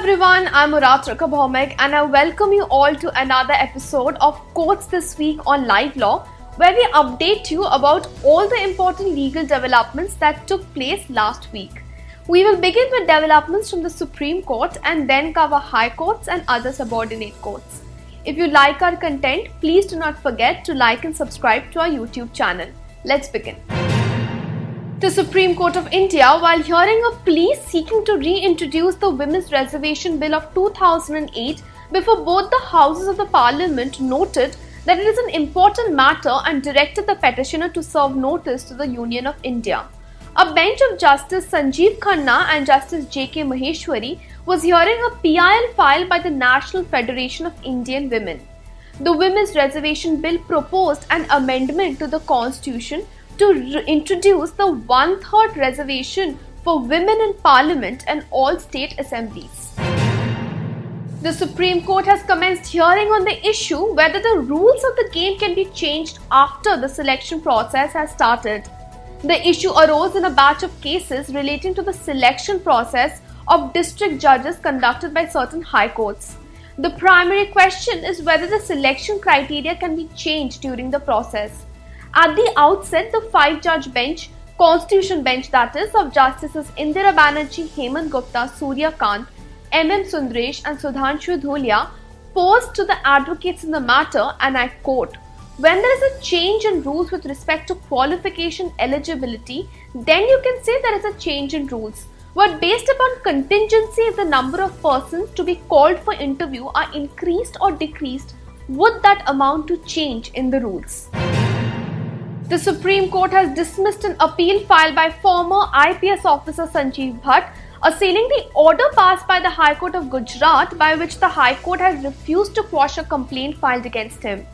everyone, I'm Aaratrika Bhaumik and I welcome you all to another episode of Courts This Week on Live Law, where we update you about all the important legal developments that took place last week. We will begin with developments from the Supreme Court and then cover High Courts and other subordinate courts. If you like our content, please do not forget to like and subscribe to our YouTube channel. Let's begin. The Supreme Court of India, while hearing a plea seeking to reintroduce the Women's Reservation Bill of 2008 before both the houses of the parliament, noted that it is an important matter and directed the petitioner to serve notice to the Union of India. A bench of Justice Sanjiv Khanna and Justice J.K. Maheshwari was hearing a PIL filed by the National Federation of Indian Women. The Women's Reservation Bill proposed an amendment to the Constitution to re- introduce the one third reservation for women in parliament and all state assemblies. The Supreme Court has commenced hearing on the issue whether the rules of the game can be changed after the selection process has started. The issue arose in a batch of cases relating to the selection process of district judges conducted by certain high courts. The primary question is whether the selection criteria can be changed during the process. At the outset, the five judge bench, Constitution bench that is, of Justices Indira Banerjee, Hemant Gupta, Surya Kant, M.M. Sundresh, and Sudhanshu Dhulia posed to the advocates in the matter, and I quote, when there is a change in rules with respect to qualification eligibility, then you can say there is a change in rules. But based upon contingency, if the number of persons to be called for interview are increased or decreased, would that amount to change in the rules? The Supreme Court has dismissed an appeal filed by former IPS officer Sanjiv Bhatt, assailing the order passed by the High Court of Gujarat by which the High Court has refused to quash a complaint filed against him.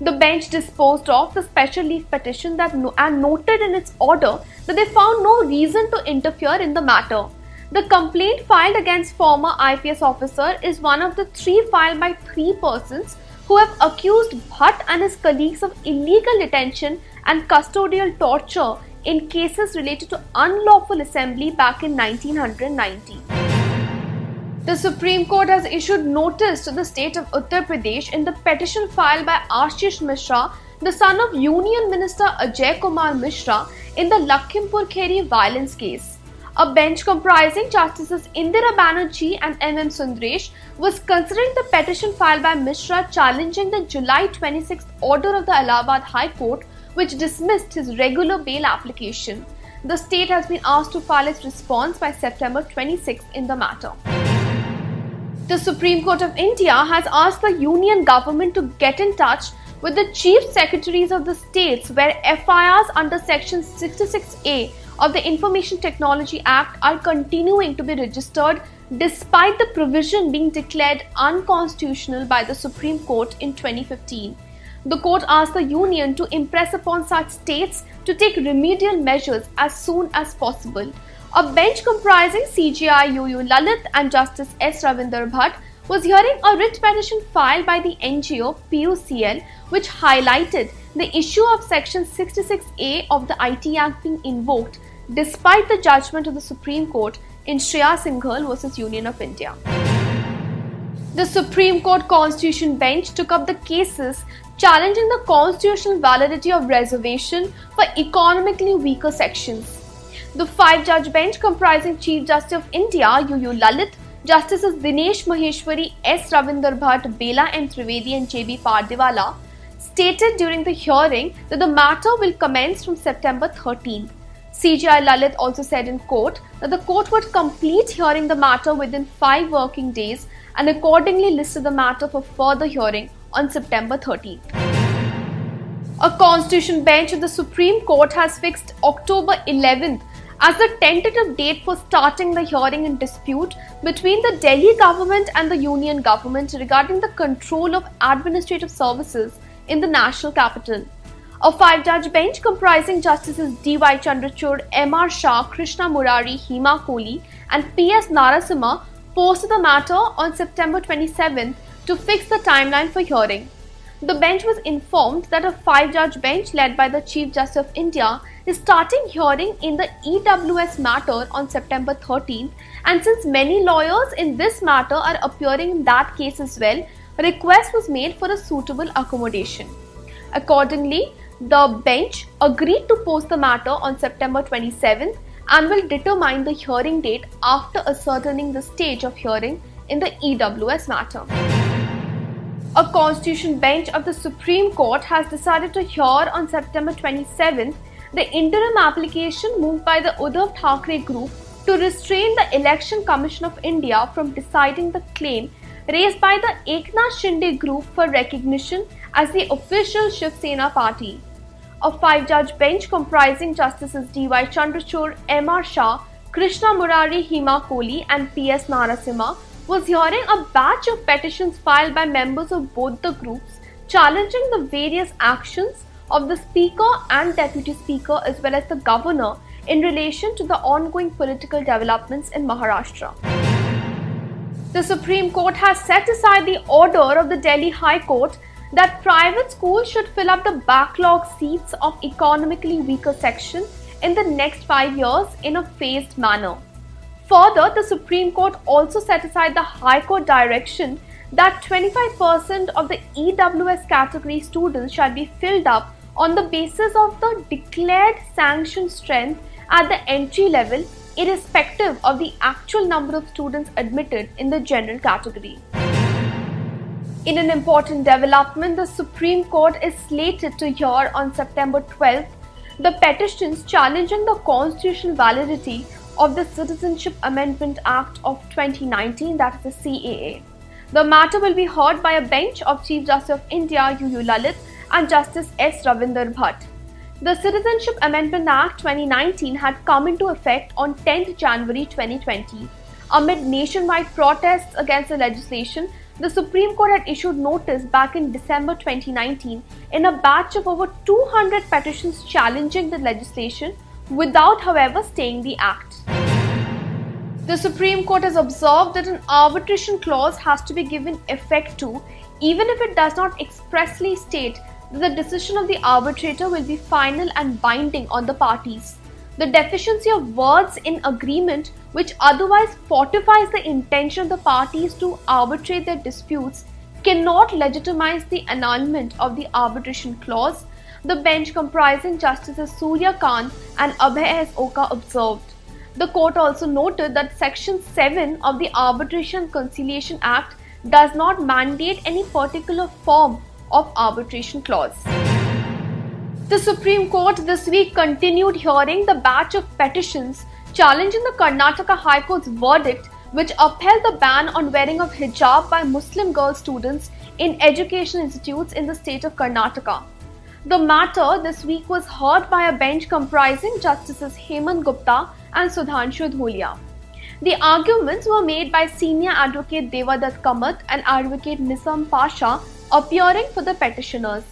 The bench disposed of the special leave petition that no- and noted in its order that they found no reason to interfere in the matter. The complaint filed against former IPS officer is one of the three filed by three persons who have accused Bhatt and his colleagues of illegal detention and custodial torture in cases related to unlawful assembly back in 1990. The Supreme Court has issued notice to the state of Uttar Pradesh in the petition filed by Ashish Mishra, the son of Union Minister Ajay Kumar Mishra, in the Lakhimpur Kheri violence case. A bench comprising Justices Indira Banerjee and M.M. Sundresh was considering the petition filed by Mishra challenging the July 26 order of the Allahabad High Court which dismissed his regular bail application. The state has been asked to file its response by September 26 in the matter. The Supreme Court of India has asked the union government to get in touch with the chief secretaries of the states where FIRs under Section 66A of the Information Technology Act are continuing to be registered despite the provision being declared unconstitutional by the Supreme Court in 2015. The court asked the union to impress upon such states to take remedial measures as soon as possible. A bench comprising CJI UU Lalit and Justice S. Ravindra Bhat was hearing a writ petition filed by the NGO PUCL which highlighted the issue of Section 66A of the IT Act being invoked despite the judgment of the Supreme Court in Shreya Singhal versus Union of India. The Supreme Court Constitution Bench took up the cases challenging the constitutional validity of reservation for economically weaker sections. The five judge bench comprising Chief Justice of India UU Lalit, Justices Dinesh Maheshwari, S. Ravindra Bhat, Bela M. Trivedi, and J.B. Pardiwala stated during the hearing that the matter will commence from September 13th. CJI Lalit also said in court that the court would complete hearing the matter within five working days and accordingly listed the matter for further hearing on September 13th. A constitution bench of the Supreme Court has fixed October 11th as the tentative date for starting the hearing in dispute between the Delhi government and the union government regarding the control of administrative services in the national capital. A five judge bench comprising Justices D.Y. Chandrachud, M.R. Shah, Krishna Murari, Hema Kohli, and P.S. Narasimha posted the matter on September 27th to fix the timeline for hearing. the bench was informed that a five judge bench led by the Chief Justice of India is starting hearing in the EWS matter on September 13th, and since many lawyers in this matter are appearing in that case as well, a request was made for a suitable accommodation. Accordingly, the bench agreed to post the matter on September 27th and will determine the hearing date after ascertaining the stage of hearing in the EWS matter. A constitution bench of the Supreme Court has decided to hear on September 27th the interim application moved by the Uddhav Thackeray group to restrain the Election Commission of India from deciding the claim raised by the Eknath Shinde group for recognition as the official Shiv Sena party. A five judge bench comprising Justices D.Y. Chandrachud, M.R. Shah, Krishna Murari Hema Kohli, and P.S. Narasimha was hearing a batch of petitions filed by members of both the groups challenging the various actions of the Speaker and Deputy Speaker as well as the Governor in relation to the ongoing political developments in Maharashtra. The Supreme Court has set aside the order of the Delhi High Court that private schools should fill up the backlog seats of economically weaker sections in the next 5 years in a phased manner. Further, the Supreme Court also set aside the High Court direction that 25% of the EWS category students shall be filled up on the basis of the declared sanction strength at the entry level, irrespective of the actual number of students admitted in the general category. In an important development, the Supreme Court is slated to hear on September 12th the petitions challenging the constitutional validity of the Citizenship Amendment Act of 2019, that is the CAA. The matter will be heard by a bench of Chief Justice of India U. U. Lalit and Justice S. Ravindra Bhat. The Citizenship Amendment Act 2019 had come into effect on 10th January 2020. Amid nationwide protests against the legislation, the Supreme Court had issued notice back in December 2019 in a batch of over 200 petitions challenging the legislation without, however, staying the act. The Supreme Court has observed that an arbitration clause has to be given effect to, even if it does not expressly state the decision of the arbitrator will be final and binding on the parties. The deficiency of words in agreement, which otherwise fortifies the intention of the parties to arbitrate their disputes, cannot legitimize the annulment of the arbitration clause the bench comprising Justices Surya Kant and Abhay S. Oka observed. The court also noted that Section 7 of the Arbitration Conciliation Act does not mandate any particular form of arbitration clause. The Supreme Court this week continued hearing the batch of petitions challenging the Karnataka High Court's verdict which upheld the ban on wearing of hijab by Muslim girl students in education institutes in the state of Karnataka. The matter this week was heard by a bench comprising Justices Hemant Gupta and Sudhanshu Dhulia. The arguments were made by senior advocate Devdutt Kamath and advocate Nizam Pasha appearing for the petitioners.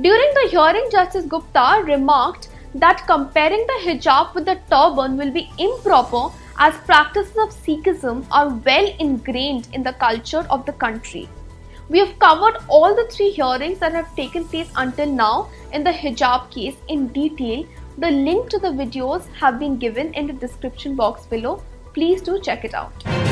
During the hearing, Justice Gupta remarked that comparing the hijab with the turban will be improper as practices of Sikhism are well ingrained in the culture of the country. We have covered all the three hearings that have taken place until now in the hijab case in detail the link to the videos have been given in the description box below. Please do check it out.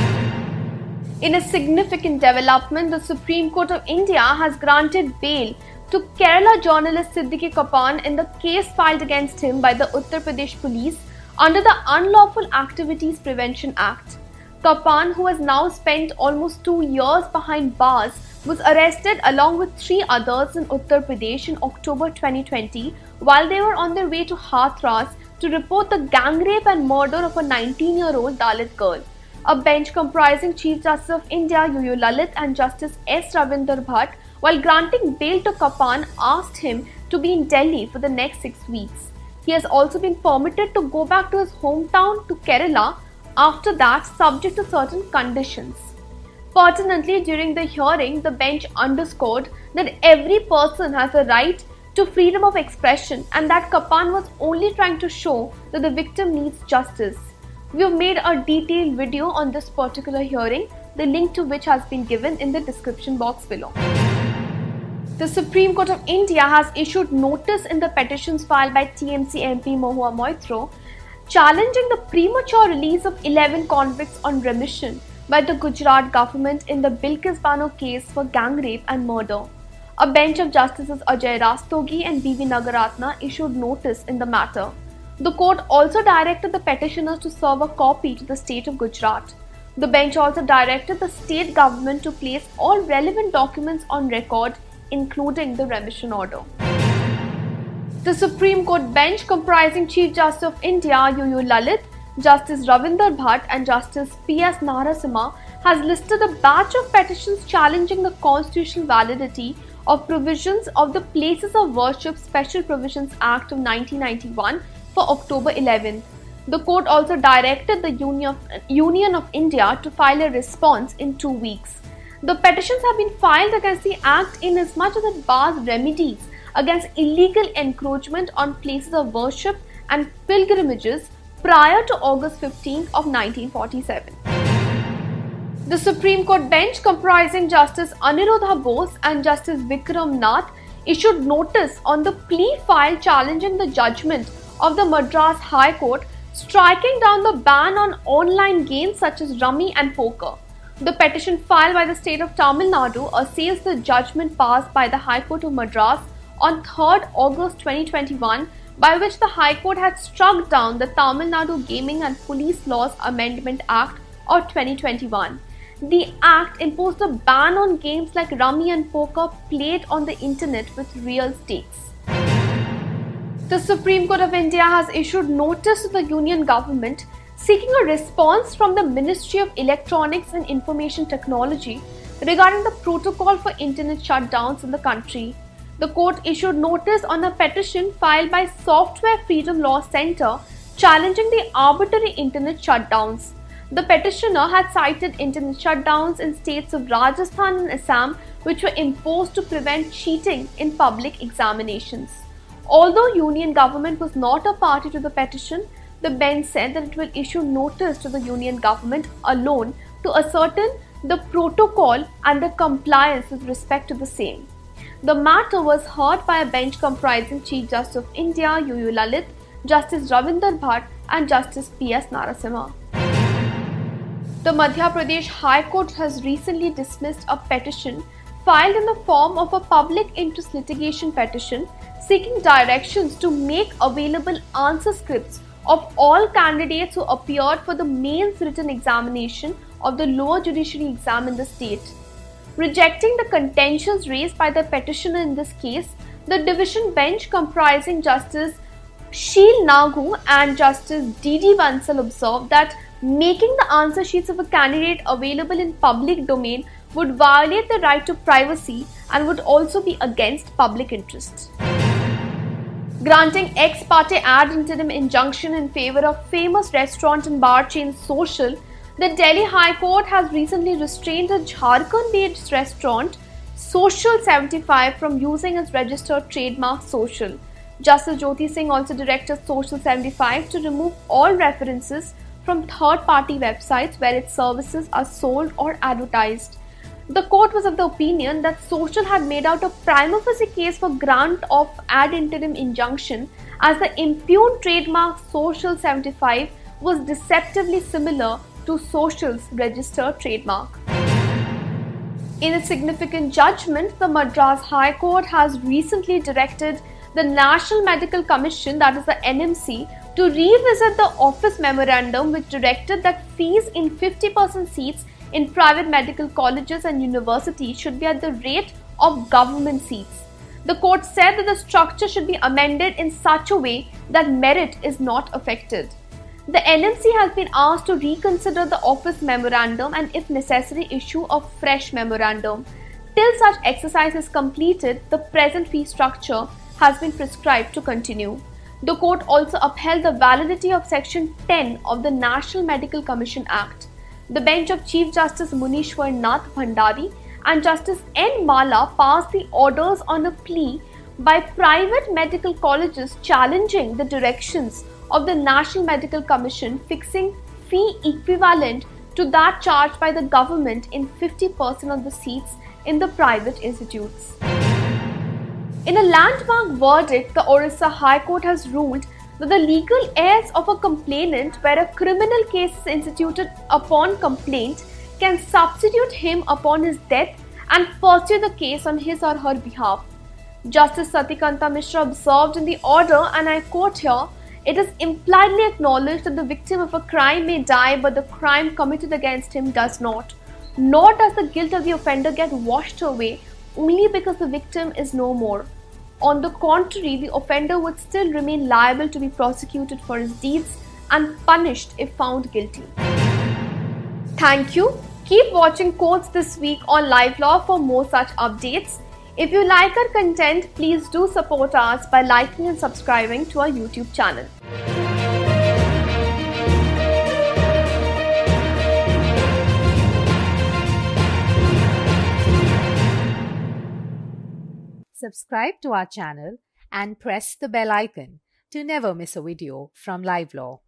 In a significant development, the Supreme Court of India has granted bail to Kerala journalist Siddique Kappan in the case filed against him by the Uttar Pradesh police under the Unlawful Activities Prevention Act. Kappan, who has now spent almost two years behind bars, was arrested along with three others in Uttar Pradesh in October 2020 while they were on their way to Hathras to report the gang rape and murder of a 19 year old Dalit girl. A bench comprising Chief Justice of India U. U. Lalit and Justice S. Ravindra Bhat, while granting bail to Kappan, asked him to be in Delhi for the next six weeks. He has also been permitted to go back to his hometown to Kerala after that, subject to certain conditions. Pertinently, during the hearing, the bench underscored that every person has a right to freedom of expression and that Kappan was only trying to show that the victim needs justice. We have made a detailed video on this particular hearing, the link to which has been given in the description box below. The Supreme Court of India has issued notice in the petitions filed by TMC MP Mahua Moitra challenging the premature release of 11 convicts on remission by the Gujarat government in the Bilkis Bano case for gang rape and murder. A bench of Justices Ajay Rastogi and B.V. Nagaratna issued notice in the matter. The court also directed the petitioners to serve a copy to the state of Gujarat. The bench also directed the state government to place all relevant documents on record including the remission order. The Supreme Court bench comprising Chief Justice of India UU Lalit, Justice Ravindra Bhat and Justice P.S. Narasimha has listed a batch of petitions challenging the constitutional validity of provisions of the Places of Worship Special Provisions Act of 1991 for October 11th. The court also directed the Union of, Union of India to file a response in two weeks. The petitions have been filed against the Act in as much as it bars remedies against illegal encroachment on places of worship and pilgrimages prior to August 15 of 1947. The Supreme Court bench comprising Justice Aniruddha Bose and Justice Vikram Nath issued notice on the plea file challenging the judgment of the Madras High Court striking down the ban on online games such as rummy and poker. The petition filed by the state of Tamil Nadu assails the judgment passed by the High Court of Madras on 3rd August 2021 by which the High Court had struck down the Tamil Nadu Gaming and Police Laws Amendment Act of 2021. The act imposed a ban on games like rummy and poker played on the internet with real stakes. The Supreme Court of India has issued notice to the union government seeking a response from the Ministry of Electronics and Information Technology regarding the protocol for internet shutdowns in the country. The court issued notice on a petition filed by Software Freedom Law Center challenging the arbitrary internet shutdowns. The petitioner had cited internet shutdowns in states of Rajasthan and Assam which were imposed to prevent cheating in public examinations. Although union government was not a party to the petition, the bench said that it will issue notice to the union government alone to ascertain the protocol and the compliance with respect to the same. The matter was heard by a bench comprising Chief Justice of India UU Lalit, Justice Ravindra Bhat, and Justice P.S. Narasimha. The Madhya Pradesh High Court has recently dismissed a petition filed in the form of a public interest litigation petition seeking directions to make available answer scripts of all candidates who appeared for the mains written examination of the lower judiciary exam in the state. Rejecting the contentions raised by the petitioner in this case, the division bench comprising Justice Sheel Nagu and Justice D.D. Bansal observed that making the answer sheets of a candidate available in public domain would violate the right to privacy and would also be against public interest granting ex parte ad interim injunction in favor of famous restaurant and bar chain Social, the Delhi High Court has recently restrained a Jharkhand-based restaurant, Social 75, from using its registered trademark Social. Justice Jyoti Singh also directed Social 75 to remove all references from third-party websites where its services are sold or advertised. The court was of the opinion that Social had made out a prima facie case for grant of ad interim injunction as the impugned trademark Social 75 was deceptively similar to Social's registered trademark. In a significant judgment, the Madras High Court has recently directed the National Medical Commission, that is the NMC, to revisit the office memorandum which directed that fees in 50% seats in private medical colleges and universities should be at the rate of government seats. The court said that the structure should be amended in such a way that merit is not affected. The NMC has been asked to reconsider the office memorandum and, if necessary, issue a fresh memorandum. Till such exercise is completed, the present fee structure has been prescribed to continue. The court also upheld the validity of Section 10 of the National Medical Commission Act the bench of Chief Justice Munishwar Nath Bhandari and Justice N. Mala passed the orders on a plea by private medical colleges challenging the directions of the National Medical Commission fixing fee equivalent to that charged by the government in 50% of the seats in the private institutes. In a landmark verdict, the Orissa High Court has ruled that the legal heirs of a complainant where a criminal case is instituted upon complaint can substitute him upon his death and pursue the case on his or her behalf. Justice Sashikanta Mishra observed in the order, and I quote here, it is impliedly acknowledged that the victim of a crime may die, but the crime committed against him does not. Nor does the guilt of the offender get washed away only because the victim is no more. On the contrary, the offender would still remain liable to be prosecuted for his deeds and punished if found guilty. Thank you. Keep watching Courts this week on Live Law for more such updates. If you like our content, please do support us by liking and subscribing to our YouTube channel. Subscribe to our channel and press the bell icon to never miss a video from Live Law.